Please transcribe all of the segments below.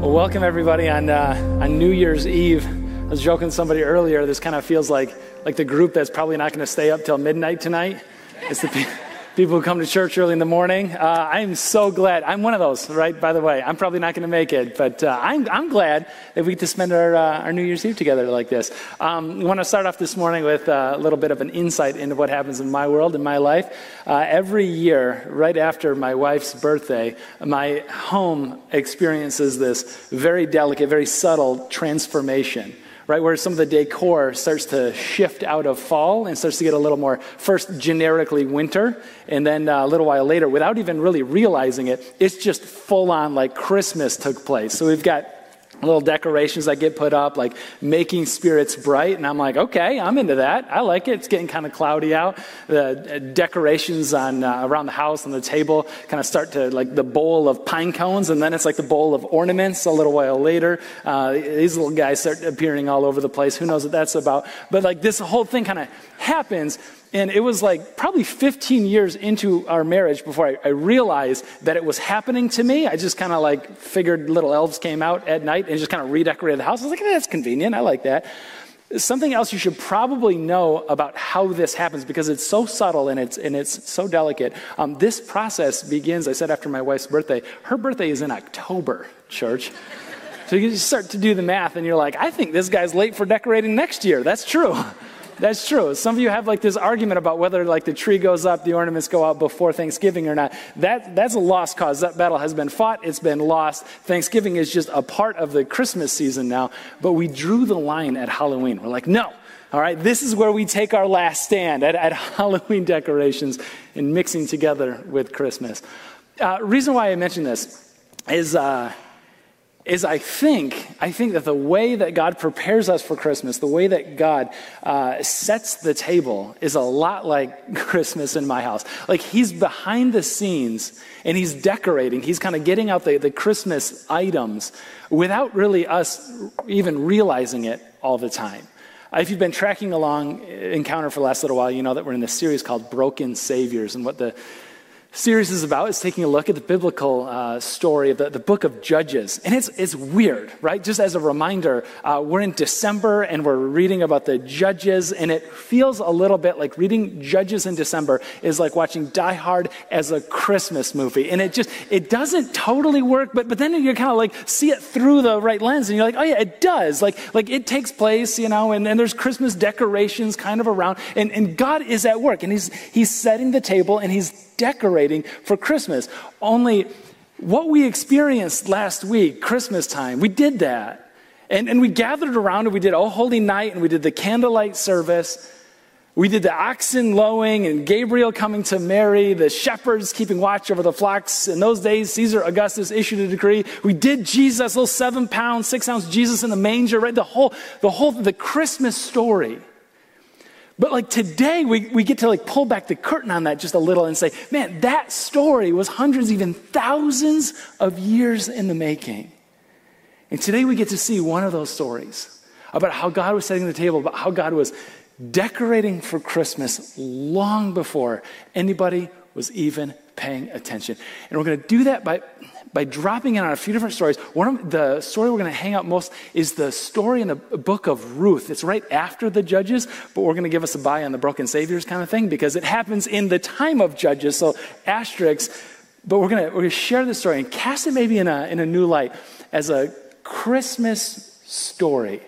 Well, welcome everybody on uh, on New Year's Eve. I was joking with somebody earlier. This kind of feels like like the group that's probably not going to stay up till midnight tonight. It's the people who come to church early in the morning. Uh, I'm so glad. I'm one of those, right? By the way, I'm probably not going to make it, but uh, I'm I'm glad that we get to spend our uh, our New Year's Eve together like this. Um, I want to start off this morning with uh, a little bit of an insight into what happens in my world, in my life. Uh, every year, right after my wife's birthday, my home experiences this very delicate, very subtle transformation right? Where some of the decor starts to shift out of fall and starts to get a little more, first generically winter, and then uh, a little while later, without even really realizing it, it's just full on like Christmas took place. So we've got little decorations that get put up, like making spirits bright. And I'm like, okay, I'm into that. I like it. It's getting kind of cloudy out. The uh, decorations on uh, around the house on the table kind of start to like the bowl of pine cones, and then it's like the bowl of ornaments. A little while later, uh, these little guys start appearing all over the place. Who knows what that's about? But like this whole thing kind of happens. And it was like probably 15 years into our marriage before I, I realized that it was happening to me. I just kind of like figured little elves came out at night and just kind of redecorated the house. I was like, that's convenient. I like that. Something else you should probably know about how this happens because it's so subtle and it's, and it's so delicate. Um, this process begins, I said, after my wife's birthday. Her birthday is in October, church. So you start to do the math and you're like, I think this guy's late for decorating next year. That's true. That's true. Some of you have like this argument about whether like the tree goes up, the ornaments go out before Thanksgiving or not. That, that's a lost cause. That battle has been fought. It's been lost. Thanksgiving is just a part of the Christmas season now. But we drew the line at Halloween. We're like, no. All right, this is where we take our last stand at, at Halloween decorations and mixing together with Christmas. Uh, reason why I mention this is uh, is I think, I think that the way that God prepares us for Christmas, the way that God uh, sets the table is a lot like Christmas in my house. Like he's behind the scenes and he's decorating, he's kind of getting out the, the Christmas items without really us even realizing it all the time. If you've been tracking along Encounter for the last little while, you know that we're in this series called Broken Saviors. And what the series is about is taking a look at the biblical uh, story of the, the, book of Judges. And it's, it's weird, right? Just as a reminder, uh, we're in December and we're reading about the Judges, and it feels a little bit like reading Judges in December is like watching Die Hard as a Christmas movie. And it just, it doesn't totally work, but, but then you kind of like see it through the right lens and you're like, oh yeah, it does. Like, like it takes place, you know, and, and there's Christmas decorations kind of around, and, and God is at work, and he's, he's setting the table and he's decorating for Christmas. Only what we experienced last week, Christmas time, we did that. And, and we gathered around and we did Oh Holy Night and we did the candlelight service. We did the oxen lowing and Gabriel coming to Mary, the shepherds keeping watch over the flocks. In those days, Caesar Augustus issued a decree. We did Jesus, little seven pound, six ounce Jesus in the manger, right? The whole, the whole, the Christmas story. But like today, we, we get to like pull back the curtain on that just a little and say, man, that story was hundreds, even thousands of years in the making. And today we get to see one of those stories about how God was setting the table, about how God was decorating for Christmas long before anybody was even paying attention. And we're going to do that by by dropping in on a few different stories. One of the story we're going to hang out most is the story in the book of Ruth. It's right after the Judges, but we're going to give us a bye on the broken saviors kind of thing because it happens in the time of Judges. So asterisks. But we're going to, we're going to share this story and cast it maybe in a, in a new light as a Christmas story.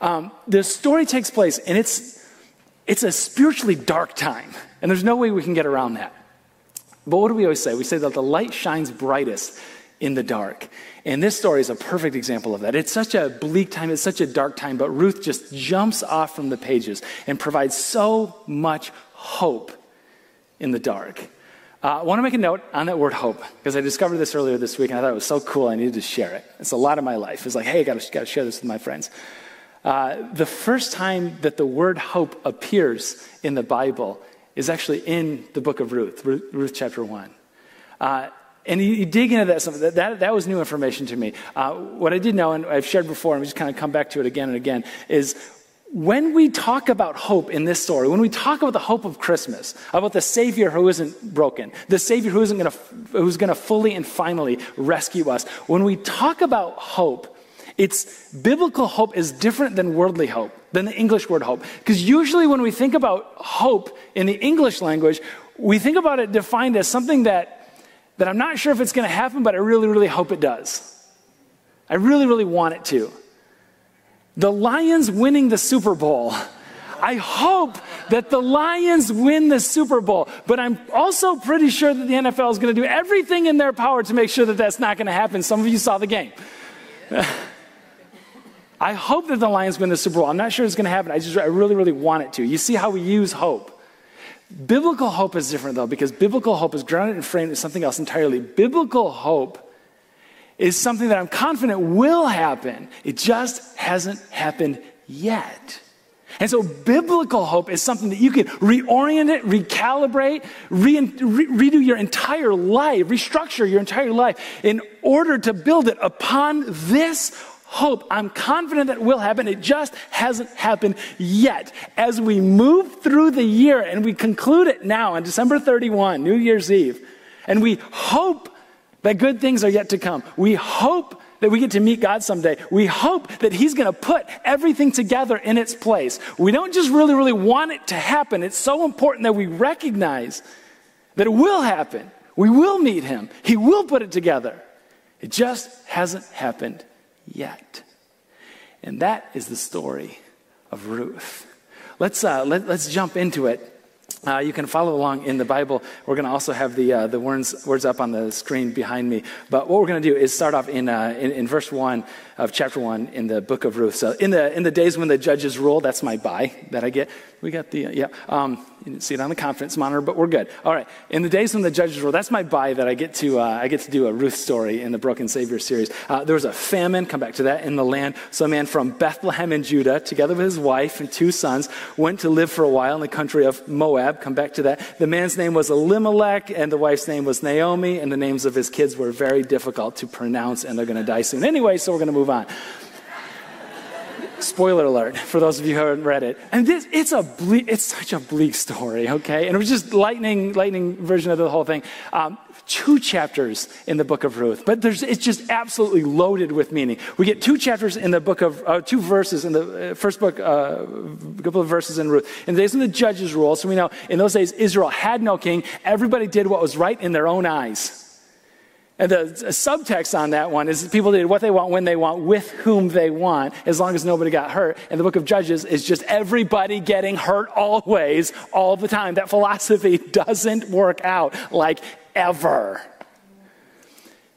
Um, the story takes place, and it's, it's a spiritually dark time, and there's no way we can get around that. But what do we always say? We say that the light shines brightest in the dark. And this story is a perfect example of that. It's such a bleak time, it's such a dark time, but Ruth just jumps off from the pages and provides so much hope in the dark. Uh, I want to make a note on that word hope because I discovered this earlier this week and I thought it was so cool. I needed to share it. It's a lot of my life. It's like, hey, I got to share this with my friends. Uh, the first time that the word hope appears in the Bible is actually in the book of Ruth, Ruth, Ruth chapter 1. Uh, and you, you, dig into that, that, that, that was new information to me. Uh, what I did know, and I've shared before, and we just kind of come back to it again and again, is when we talk about hope in this story, when we talk about the hope of Christmas, about the Savior who isn't broken, the Savior who isn't gonna, who's going to fully and finally rescue us, when we talk about hope, it's biblical hope is different than worldly hope, than the English word hope. Because usually when we think about hope in the English language, we think about it defined as something that, that I'm not sure if it's going to happen, but I really, really hope it does. I really, really want it to. The Lions winning the Super Bowl. I hope that the Lions win the Super Bowl, but I'm also pretty sure that the NFL is going to do everything in their power to make sure that that's not going to happen. Some of you saw the game. I hope that the Lions win the Super Bowl. I'm not sure it's going to happen. I just I really really want it to. You see how we use hope. Biblical hope is different though because biblical hope is grounded and framed in something else entirely. Biblical hope is something that I'm confident will happen. It just hasn't happened yet. And so, biblical hope is something that you can reorient it, recalibrate, re- re- redo your entire life, restructure your entire life in order to build it upon this hope. I'm confident that will happen. It just hasn't happened yet. As we move through the year and we conclude it now on December 31, New Year's Eve, and we hope that good things are yet to come. We hope that we get to meet God someday. We hope that He's going to put everything together in its place. We don't just really, really want it to happen. It's so important that we recognize that it will happen. We will meet Him, He will put it together. It just hasn't happened yet. And that is the story of Ruth. Let's, uh, let, let's jump into it. Uh, you can follow along in the Bible. We're going to also have the, uh, the words, words up on the screen behind me. But what we're going to do is start off in, uh, in, in, verse 1 of chapter 1 in the book of Ruth. So, in the, in the days when the judges rule, that's my bye that I get. We got the, yeah. Um, you didn't see it on the conference monitor, but we're good. All right. In the days when the judges rule, that's my bye that I get to, uh, I get to do a Ruth story in the Broken Savior series. Uh, there was a famine, come back to that, in the land. So a man from Bethlehem in Judah, together with his wife and two sons, went to live for a while in the country of Moab. Come back to that. The man's name was Elimelech, and the wife's name was Naomi, and the names of his kids were very difficult to pronounce, and they're going to die soon. Anyway, so we're going to move on. Spoiler alert for those of you who haven't read it. And this, it's a ble- it's such a bleak story, okay? And it was just lightning, lightning version of the whole thing. Um, two chapters in the book of Ruth, but there's, it's just absolutely loaded with meaning. We get two chapters in the book of, uh, two verses in the uh, first book, uh, a couple of verses in Ruth. In the days when the judges ruled, so we know in those days Israel had no king. Everybody did what was right in their own eyes. And the subtext on that one is people did what they want, when they want, with whom they want, as long as nobody got hurt. And the book of Judges is just everybody getting hurt always, all the time. That philosophy doesn't work out like ever.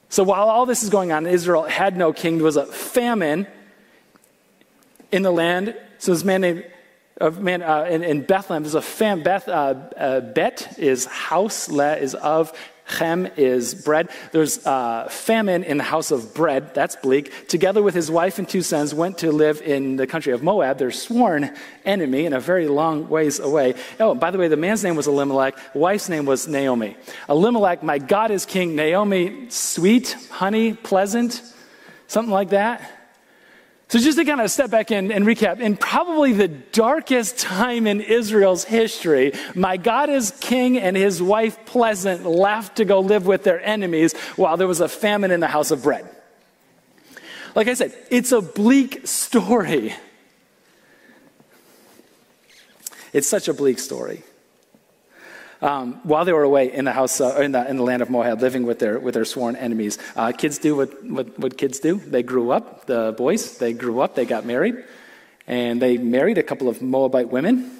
So while all this is going on, Israel had no king. There was a famine in the land. So this man named man uh, in, in, Bethlehem, there's a fam. Beth, uh, uh, Bet is house, Le is of, Chem is bread. There's uh, famine in the house of bread. That's bleak. Together with his wife and two sons, went to live in the country of Moab, their sworn enemy, and a very long ways away. Oh, by the way, the man's name was Elimelech. Wife's name was Naomi. Elimelech, my God is king. Naomi, sweet, honey, pleasant, something like that. So, just to kind of step back in and recap, in probably the darkest time in Israel's history, my God is king and his wife Pleasant left to go live with their enemies while there was a famine in the house of bread. Like I said, it's a bleak story. It's such a bleak story um, while they were away in the house, uh, in, the, in the land of Moab, living with their, with their sworn enemies. Uh, kids do what, what, what kids do. They grew up, the boys, they grew up, they got married, and they married a couple of Moabite women.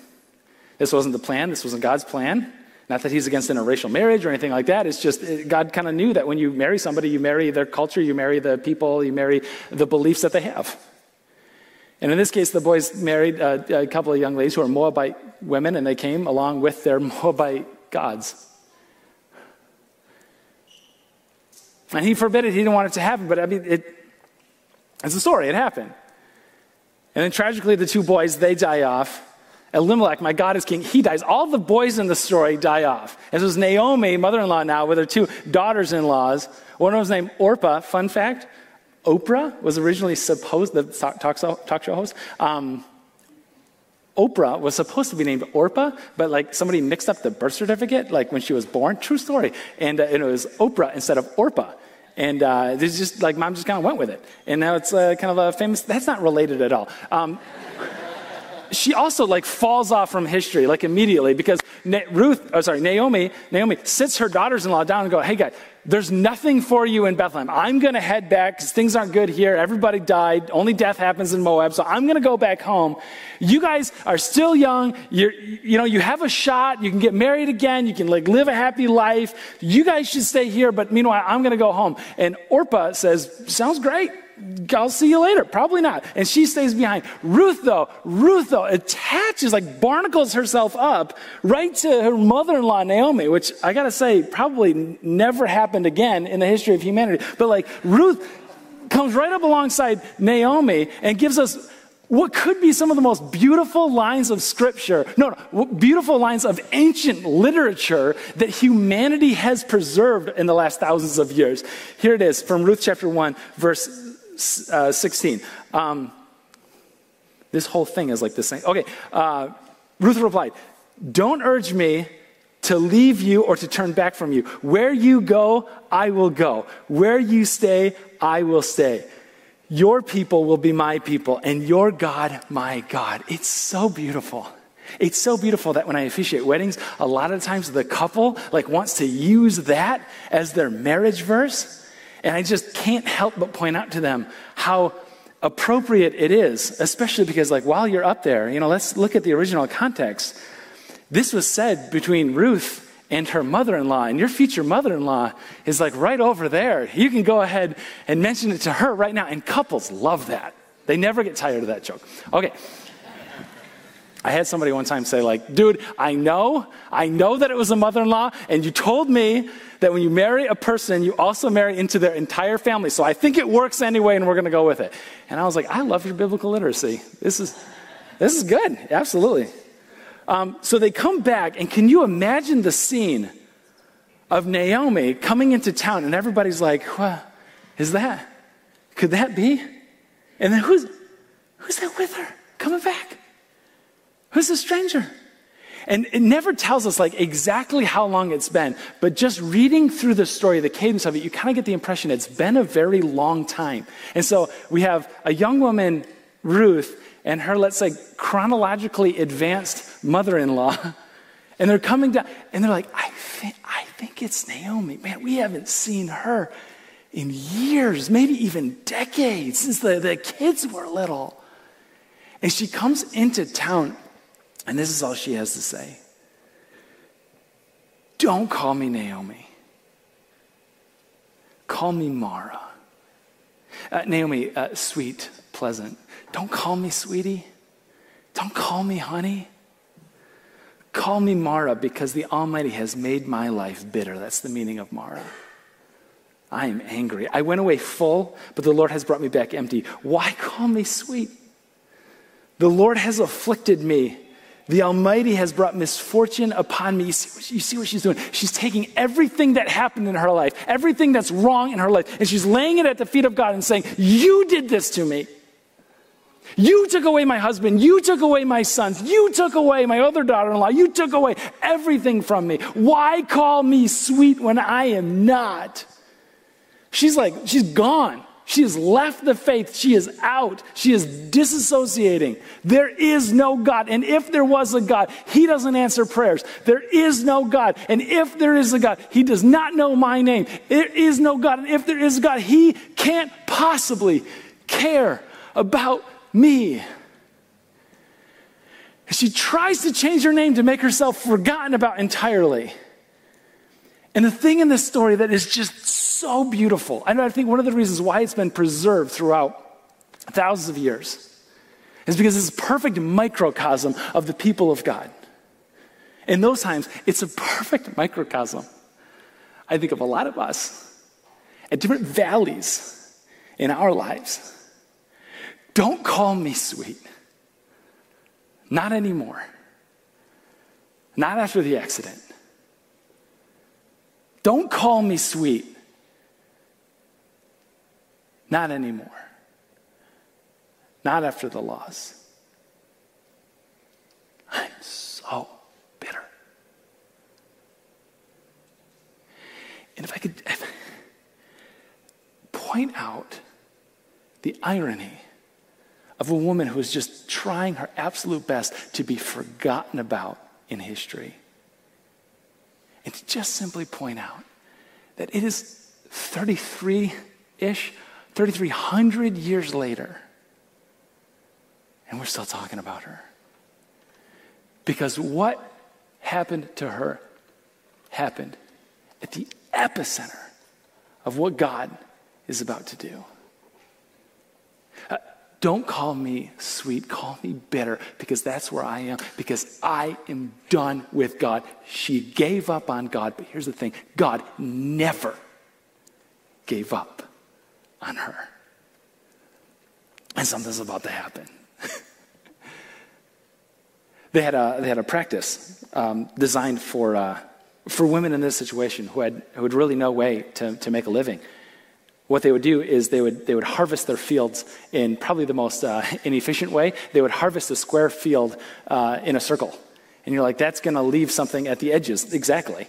This wasn't the plan, this wasn't God's plan. Not that he's against interracial marriage or anything like that. It's just it, God kind of knew that when you marry somebody, you marry their culture, you marry the people, you marry the beliefs that they have. And in this case, the boys married a, a couple of young ladies who are Moabite women, and they came along with their Moabite gods. And he forbid it. He didn't want it to happen, but I mean, it, it's a story. It happened. And then tragically, the two boys, they die off. Elimelech, my God is king, he dies. All the boys in the story die off. This was Naomi, mother in law now, with her two daughters in laws. One of them was named Orpah, fun fact. Oprah was originally supposed, the talk show, host, um, Oprah was supposed to be named Orpah, but like somebody mixed up the birth certificate, like when she was born. True story. And, uh, and it was Oprah instead of Orpah. And uh, this just like mom just kind of went with it. And now it's uh, kind of a famous, that's not related at all. Um, she also like falls off from history like immediately because Na- Ruth, oh sorry, Naomi, Naomi sits her daughters-in-law down and go, "Hey guys, there's nothing for you in Bethlehem. I'm going to head back because things aren't good here. Everybody died. Only death happens in Moab. So I'm going to go back home. You guys are still young. You're, you know, you have a shot. You can get married again. You can like live a happy life. You guys should stay here. But meanwhile, I'm going to go home. And Orpah says, sounds great. I'll see you later. Probably not. And she stays behind. Ruth, though, Ruth, though, attaches, like barnacles herself up right to her mother in law, Naomi, which I got to say, probably never happened again in the history of humanity. But like Ruth comes right up alongside Naomi and gives us what could be some of the most beautiful lines of scripture, no, no, beautiful lines of ancient literature that humanity has preserved in the last thousands of years. Here it is from Ruth chapter 1, verse uh, 16. Um, this whole thing is like the same. Okay, uh, Ruth replied, Don't urge me to leave you or to turn back from you. Where you go, I will go. Where you stay, I will stay. Your people will be my people, and your God, my God. It's so beautiful. It's so beautiful that when I officiate weddings, a lot of times the couple like wants to use that as their marriage verse. And I just can't help but point out to them how appropriate it is, especially because, like, while you're up there, you know, let's look at the original context. This was said between Ruth and her mother in law, and your future mother in law is like right over there. You can go ahead and mention it to her right now, and couples love that. They never get tired of that joke. Okay. I had somebody one time say, like, dude, I know, I know that it was a mother in law, and you told me that when you marry a person, you also marry into their entire family. So I think it works anyway, and we're going to go with it. And I was like, I love your biblical literacy. This is, this is good. Absolutely. Um, so they come back, and can you imagine the scene of Naomi coming into town, and everybody's like, is that? Could that be? And then who's, who's that with her coming back? Who's the stranger? And it never tells us like exactly how long it's been, but just reading through the story, the cadence of it, you kind of get the impression it's been a very long time. And so we have a young woman, Ruth, and her, let's say, chronologically advanced mother in law. And they're coming down, and they're like, I think, I think it's Naomi. Man, we haven't seen her in years, maybe even decades, since the, the kids were little. And she comes into town and this is all she has to say Don't call me Naomi. Call me Mara. Uh, Naomi, uh, sweet, pleasant. Don't call me sweetie. Don't call me honey. Call me Mara because the Almighty has made my life bitter. That's the meaning of Mara. I am angry. I went away full, but the Lord has brought me back empty. Why call me sweet? The Lord has afflicted me the Almighty has brought misfortune upon me. You see, what, you see, what, she's doing? She's taking everything that happened in her life, everything that's wrong in her life, and she's laying it at the feet of God and saying, You did this to me. You took away my husband. You took away my sons. You took away my other daughter in law. You took away everything from me. Why call me sweet when I am not? She's like, she's gone. She has left the faith. She is out. She is disassociating. There is no God. And if there was a God, He doesn't answer prayers. There is no God. And if there is a God, He does not know my name. There is no God. And if there is a God, He can't possibly care about me. She tries to change her name to make herself forgotten about entirely. And the thing in this story that is just so beautiful, and I think one of the reasons why it's been preserved throughout thousands of years is because it's a perfect microcosm of the people of God. In those times, it's a perfect microcosm. I think of a lot of us at different valleys in our lives. Don't call me sweet. Not anymore. Not after the accident. Don't call me sweet. Not anymore. Not after the loss. I'm so bitter. And if I could point out the irony of a woman who is just trying her absolute best to be forgotten about in history. And to just simply point out that it is 33 ish, 3,300 years later, and we're still talking about her. Because what happened to her happened at the epicenter of what God is about to do. Don't call me sweet, call me bitter, because that's where I am, because I am done with God. She gave up on God, but here's the thing God never gave up on her. And something's about to happen. they, had a, they had a practice um, designed for, uh, for women in this situation who had, who had really no way to, to make a living what they would do is they would, they would harvest their fields in probably the most uh, inefficient way. They would harvest a square field uh, in a circle. And you're like, that's going to leave something at the edges. Exactly.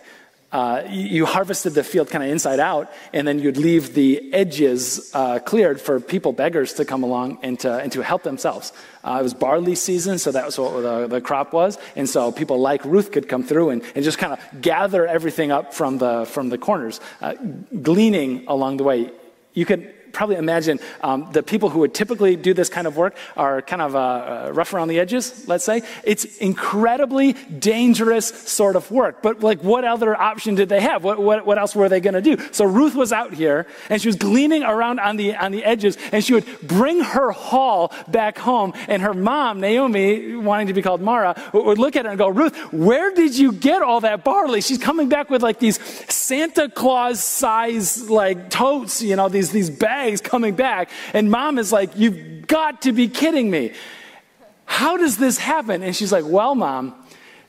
Uh, you harvested the field kind of inside out, and then you'd leave the edges uh, cleared for people, beggars, to come along and to, and to help themselves. Uh, it was barley season, so that was what the, the, crop was. And so people like Ruth could come through and, and just kind of gather everything up from the, from the corners, uh, gleaning along the way you could probably imagine um, the people who would typically do this kind of work are kind of uh, uh, rough around the edges, let's say. It's incredibly dangerous sort of work. But, like, what other option did they have? What, what, what else were they going to do? So Ruth was out here, and she was gleaning around on the, on the edges, and she would bring her haul back home. And her mom, Naomi, wanting to be called Mara, would look at her and go, Ruth, where did you get all that barley? She's coming back with, like, these Santa Claus size, like, totes, you know, these, these bags bags coming back. And mom is like, You've got to be kidding me. How does this happen? And she's like, Well, mom,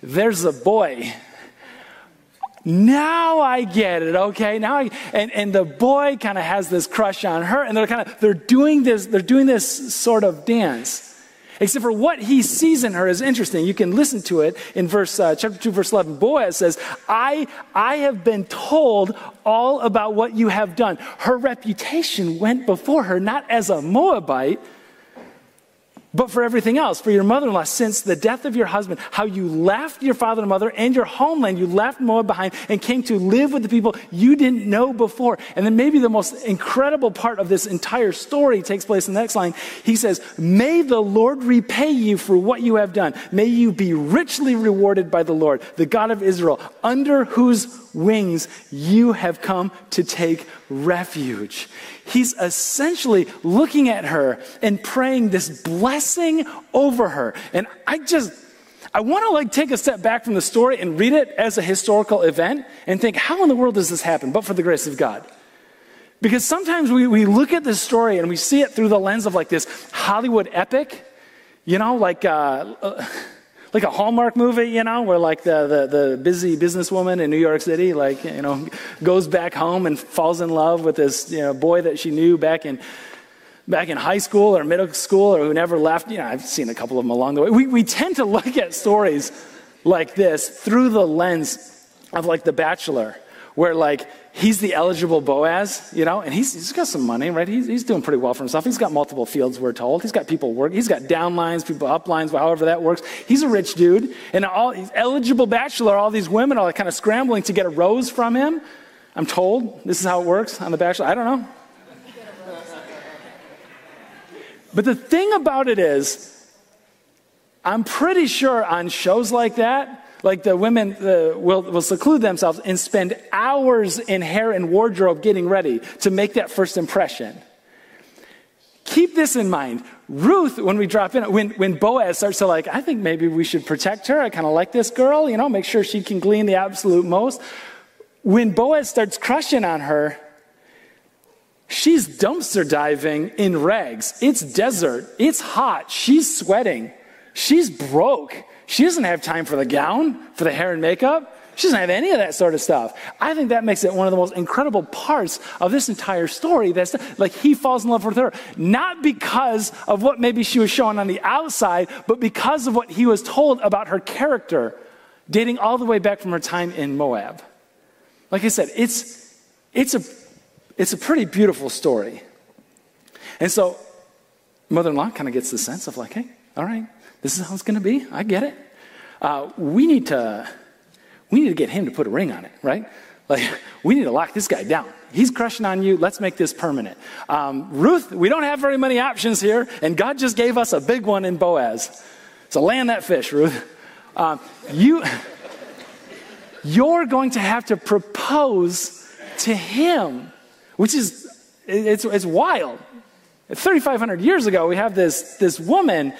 there's a boy. Now I get it, okay? Now I, and, and the boy kind of has this crush on her, and they're kind of they're doing this, they're doing this sort of dance. Except for what he sees in her is interesting. You can listen to it in verse uh, chapter 2, verse 11. Boaz says, I, I have been told all about what you have done. Her reputation went before her, not as a Moabite, but for everything else, for your mother in law, since the death of your husband, how you left your father and mother and your homeland, you left Moab behind and came to live with the people you didn't know before. And then maybe the most incredible part of this entire story takes place in the next line. He says, May the Lord repay you for what you have done. May you be richly rewarded by the Lord, the God of Israel, under whose wings you have come to take refuge. He's essentially looking at her and praying this blessing over her. And I just, I want to like take a step back from the story and read it as a historical event and think, how in the world does this happen? But for the grace of God. Because sometimes we, we look at this story and we see it through the lens of like this Hollywood epic, you know, like, uh, uh like a Hallmark movie, you know, where like the, the, the, busy businesswoman in New York City, like, you know, goes back home and falls in love with this, you know, boy that she knew back in, back in high school or middle school or who never left. You know, I've seen a couple of them along the way. We, we tend to look at stories like this through the lens of like The Bachelor, where like he's the eligible Boaz, you know, and he's, he's got some money, right? He's, he's doing pretty well for himself. He's got multiple fields, we're told. He's got people work. He's got downlines, people uplines, however that works. He's a rich dude. And all, he's eligible bachelor, all these women are kind of scrambling to get a rose from him. I'm told this is how it works on The Bachelor. I don't know. But the thing about it is, I'm pretty sure on shows like that, like the women uh, will, will seclude themselves and spend hours in hair and wardrobe getting ready to make that first impression. Keep this in mind. Ruth, when we drop in, when, when Boaz starts to like, I think maybe we should protect her. I kind of like this girl, you know, make sure she can glean the absolute most. When Boaz starts crushing on her, she's dumpster diving in rags. It's desert. It's hot. She's sweating. She's broke. She doesn't have time for the gown, for the hair and makeup. She doesn't have any of that sort of stuff. I think that makes it one of the most incredible parts of this entire story. That's like he falls in love with her, not because of what maybe she was showing on the outside, but because of what he was told about her character, dating all the way back from her time in Moab. Like I said, it's, it's, a, it's a pretty beautiful story. And so, mother in law kind of gets the sense of like, hey, all right, this is how it's going to be. I get it. Uh, we need to we need to get him to put a ring on it, right? Like, we need to lock this guy down. He's crushing on you. Let's make this permanent. Um, Ruth, we don't have very many options here, and God just gave us a big one in Boaz. So land that fish, Ruth. Um, you, you're going to have to propose to him, which is, it's, it's wild. 3,500 years ago, we have this, this woman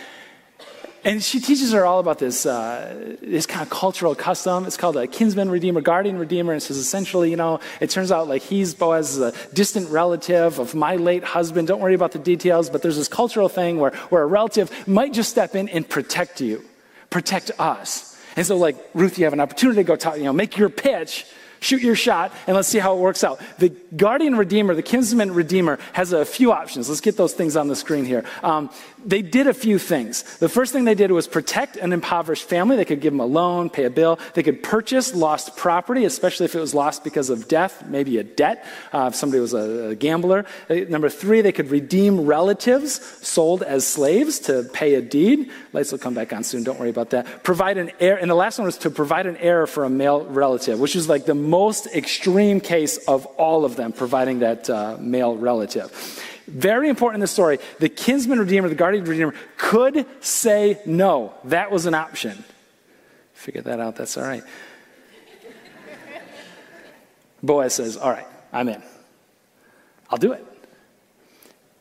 and she teaches her all about this, uh, this kind of cultural custom. It's called a kinsman redeemer, guardian redeemer. And says essentially, you know, it turns out like he's Boaz is a distant relative of my late husband. Don't worry about the details, but there's this cultural thing where, where a relative might just step in and protect you, protect us. And so, like, Ruth, you have an opportunity to go talk, you know, make your pitch shoot your shot, and let's see how it works out. The guardian redeemer, the kinsman redeemer, has a few options. Let's get those things on the screen here. Um, they did a few things. The first thing they did was protect an impoverished family. They could give them a loan, pay a bill. They could purchase lost property, especially if it was lost because of death, maybe a debt, uh, if somebody was a, a gambler. Uh, number three, they could redeem relatives sold as slaves to pay a deed. Lights will come back on soon. Don't worry about that. Provide an heir. And the last one was to provide an heir for a male relative, which is like the most extreme case of all of them, providing that uh, male relative. Very important in the story the kinsman redeemer, the guardian redeemer, could say no. That was an option. Figure that out, that's all right. Boaz says, All right, I'm in. I'll do it.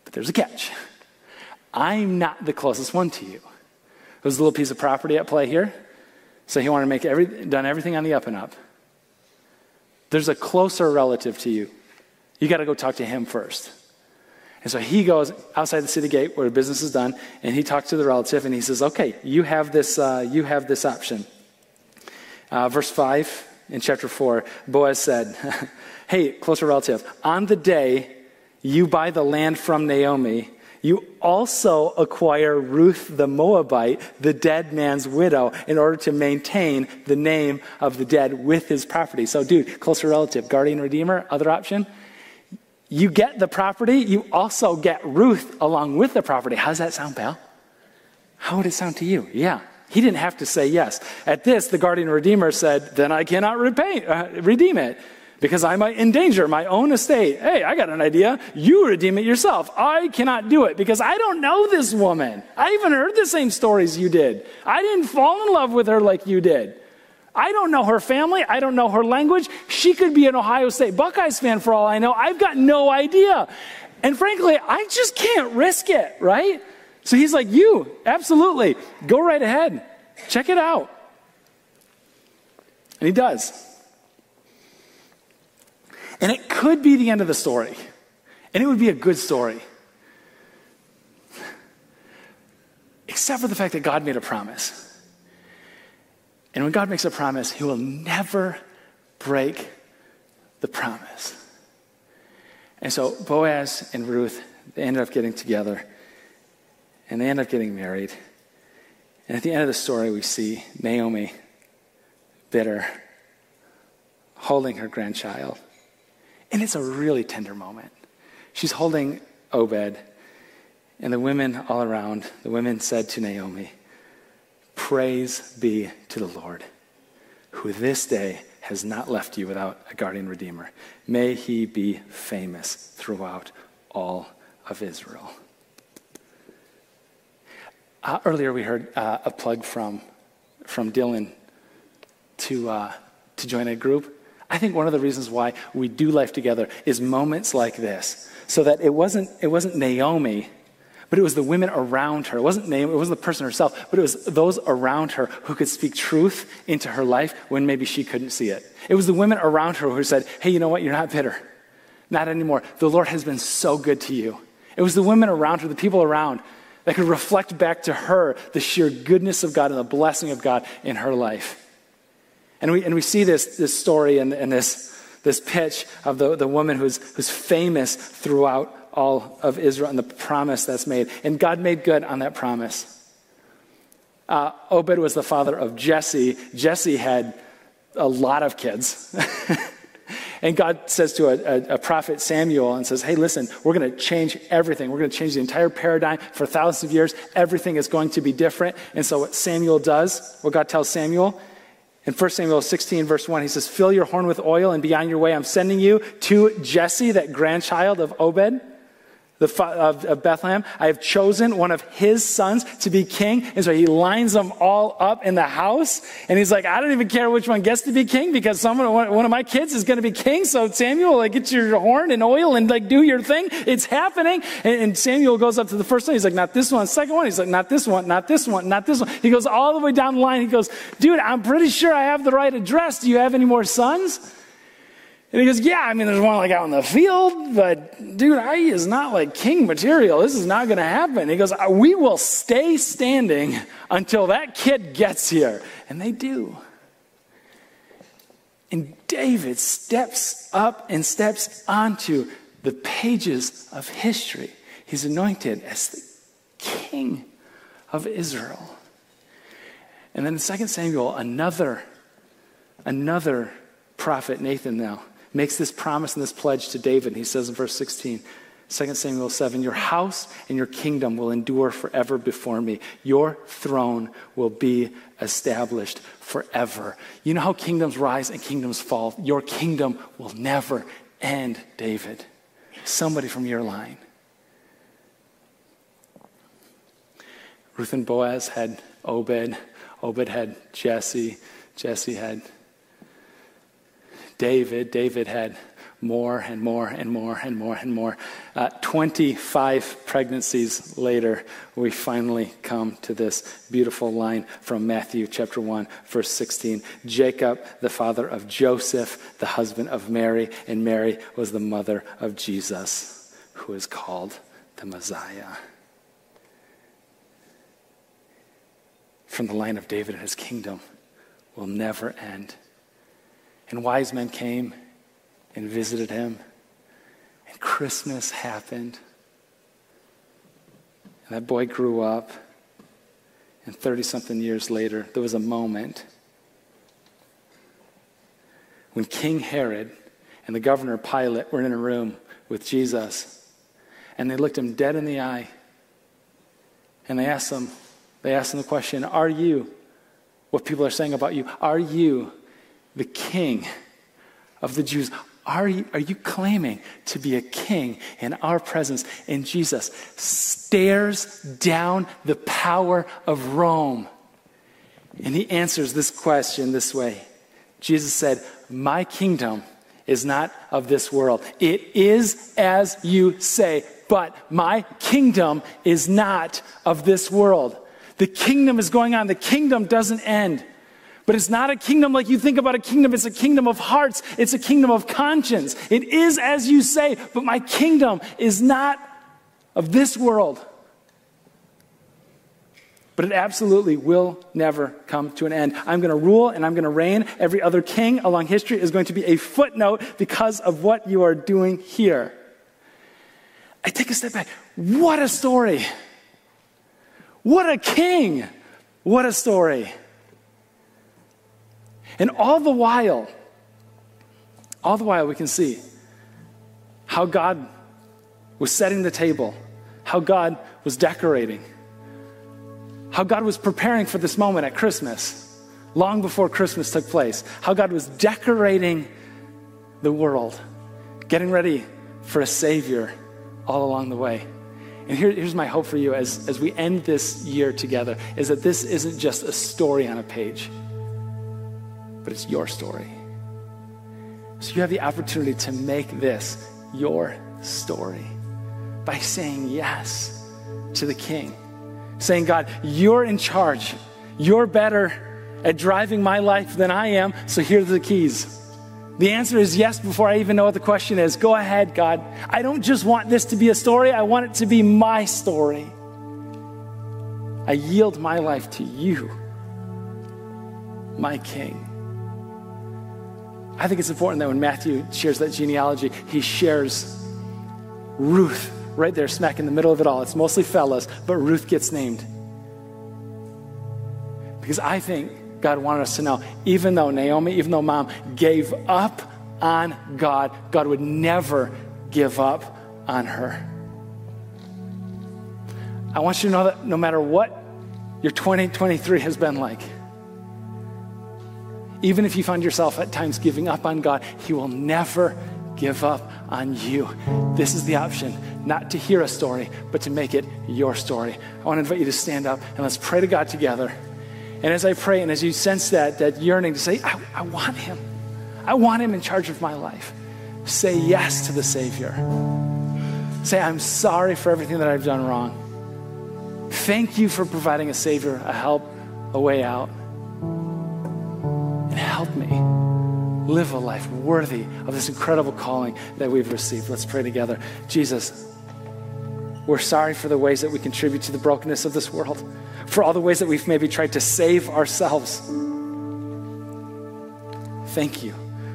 But there's a catch. I'm not the closest one to you. There's a little piece of property at play here. So he wanted to make every, done everything on the up and up. There's a closer relative to you. You got to go talk to him first. And so he goes outside the city gate where the business is done, and he talks to the relative, and he says, "Okay, you have this. Uh, you have this option." Uh, verse five in chapter four, Boaz said, "Hey, closer relative, on the day you buy the land from Naomi." You also acquire Ruth the Moabite, the dead man's widow, in order to maintain the name of the dead with his property. So, dude, closer relative, guardian redeemer, other option? You get the property, you also get Ruth along with the property. How's that sound, pal? How would it sound to you? Yeah. He didn't have to say yes. At this, the guardian redeemer said, Then I cannot repay, uh, redeem it because I might endanger my own estate. Hey, I got an idea. You redeem it yourself. I cannot do it because I don't know this woman. I even heard the same stories you did. I didn't fall in love with her like you did. I don't know her family. I don't know her language. She could be an Ohio State Buckeyes fan for all I know. I've got no idea. And frankly, I just can't risk it, right? So he's like, You, absolutely. Go right ahead. Check it out. And he does. And it could be the end of the story. And it would be a good story. Except for the fact that God made a promise. And when God makes a promise, He will never break the promise. And so Boaz and Ruth, they ended up getting together and they end up getting married. And at the end of the story, we see Naomi, bitter, holding her grandchild. And it's a really tender moment. She's holding Obed, and the women all around, the women said to Naomi, Praise be to the Lord, who this day has not left you without a guardian redeemer. May he be famous throughout all of Israel. Uh, earlier, we heard uh, a plug from, from Dylan to, uh, to join a group. I think one of the reasons why we do life together is moments like this, so that it wasn't, it wasn't Naomi but it was the women around her. It wasn't Naomi, it wasn't the person herself, but it was those around her who could speak truth into her life when maybe she couldn't see it. It was the women around her who said, Hey, you know what? You're not bitter. Not anymore. The Lord has been so good to you. It was the women around her, the people around, that could reflect back to her the sheer goodness of God and the blessing of God in her life. And we, and we see this, this story and, and this, this pitch of the, the woman who's, who's famous throughout all of Israel and the promise that's made. And God made good on that promise. Uh, Obed was the father of Jesse. Jesse had a lot of kids. and God says to a, a, a, prophet Samuel and says, Hey, listen, we're going to change everything. We're going to change the entire paradigm for thousands of years. Everything is going to be different. And so, what Samuel does, what God tells Samuel, in 1 Samuel 16, verse 1, he says, Fill your horn with oil and be on your way. I'm sending you to Jesse, that grandchild of Obed the, of, of Bethlehem. I have chosen one of his sons to be king. And so he lines them all up in the house. And he's like, I don't even care which one gets to be king because someone, one of my kids is going to be king. So Samuel, like, get your horn and oil and like do your thing. It's happening. And, and Samuel goes up to the first one. He's like, not this one. Second one. He's like, not this one, not this one, not this one. He goes all the way down the line. He goes, dude, I'm pretty sure I have the right address. Do you have any more sons? And he goes, Yeah, I mean, there's one like out in the field, but dude, I is not like king material. This is not going to happen. He goes, uh, We will stay standing until that kid gets here. And they do. And David steps up and steps onto the pages of history. He's anointed as the king of Israel. And then in 2 Samuel, another, another prophet, Nathan now, makes this promise and this pledge to David. He says in verse 16, 2 Samuel 7, Your house and your kingdom will endure forever before me. Your throne will be established forever. You know how kingdoms rise and kingdoms fall? Your kingdom will never end, David. Somebody from your line. Ruth and Boaz had Obed. Obed had Jesse. Jesse had David, David had more and more and more and more and more. Uh, 25 pregnancies later, we finally come to this beautiful line from Matthew chapter 1, verse 16. Jacob, the father of Joseph, the husband of Mary, and Mary was the mother of Jesus, who is called the Messiah. From the line of David and his kingdom will never end. And wise men came and visited him. And Christmas happened. And that boy grew up. And 30 something years later, there was a moment when King Herod and the governor Pilate were in a room with Jesus. And they looked him dead in the eye. And they asked him, they asked him the question, Are you what people are saying about you? Are you the king of the Jews. Are you, are you claiming to be a king in our presence? And Jesus stares down the power of Rome. And he answers this question this way Jesus said, My kingdom is not of this world. It is as you say, but my kingdom is not of this world. The kingdom is going on, the kingdom doesn't end. But it's not a kingdom like you think about a kingdom. It's a kingdom of hearts. It's a kingdom of conscience. It is as you say, but my kingdom is not of this world. But it absolutely will never come to an end. I'm going to rule and I'm going to reign. Every other king along history is going to be a footnote because of what you are doing here. I take a step back. What a story! What a king! What a story. And all the while, all the while, we can see how God was setting the table, how God was decorating, how God was preparing for this moment at Christmas, long before Christmas took place, how God was decorating the world, getting ready for a Savior all along the way. And here, here's my hope for you as, as we end this year together is that this isn't just a story on a page but it's your story. So you have the opportunity to make this your story by saying yes to the King. Saying, God, you're in charge. You're better at driving my life than I am, so here are the keys. The answer is yes before I even know what the question is. Go ahead, God. I don't just want this to be a story, I want it to be my story. I yield my life to you, my King. I think it's important that when Matthew shares that genealogy, he shares Ruth right there, smack in the middle of it all. It's mostly fellas, but Ruth gets named. Because I think God wanted us to know, even though Naomi, even though mom gave up on God, God would never give up on her. I want you to know that no matter what your 2023 has been like, even if you find yourself at times giving up on God, He will never give up on you. This is the option, not to hear a story, but to make it your story. I want to invite you to stand up and let's pray to God together. And as I pray, and as you sense that, that yearning to say, I, I want Him, I want Him in charge of my life, say yes to the Savior. Say, I'm sorry for everything that I've done wrong. Thank you for providing a Savior, a help, a way out. Help me live a life worthy of this incredible calling that we've received. Let's pray together. Jesus, we're sorry for the ways that we contribute to the brokenness of this world, for all the ways that we've maybe tried to save ourselves. Thank you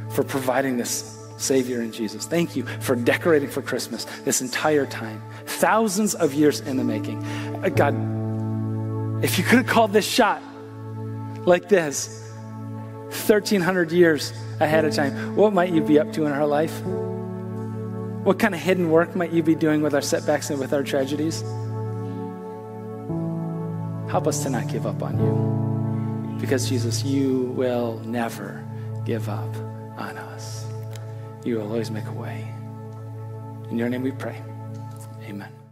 for providing this Savior in Jesus. Thank you for decorating for Christmas this entire time, thousands of years in the making. Uh, God, if you could have called this shot like this 1,300 years ahead of time, what might you be up to in our life? What kind of hidden work might you be doing with our setbacks and with our tragedies? Help us to not give up on you. Because, Jesus, you will never give up on us. You will always make a way. In your name we pray. Amen.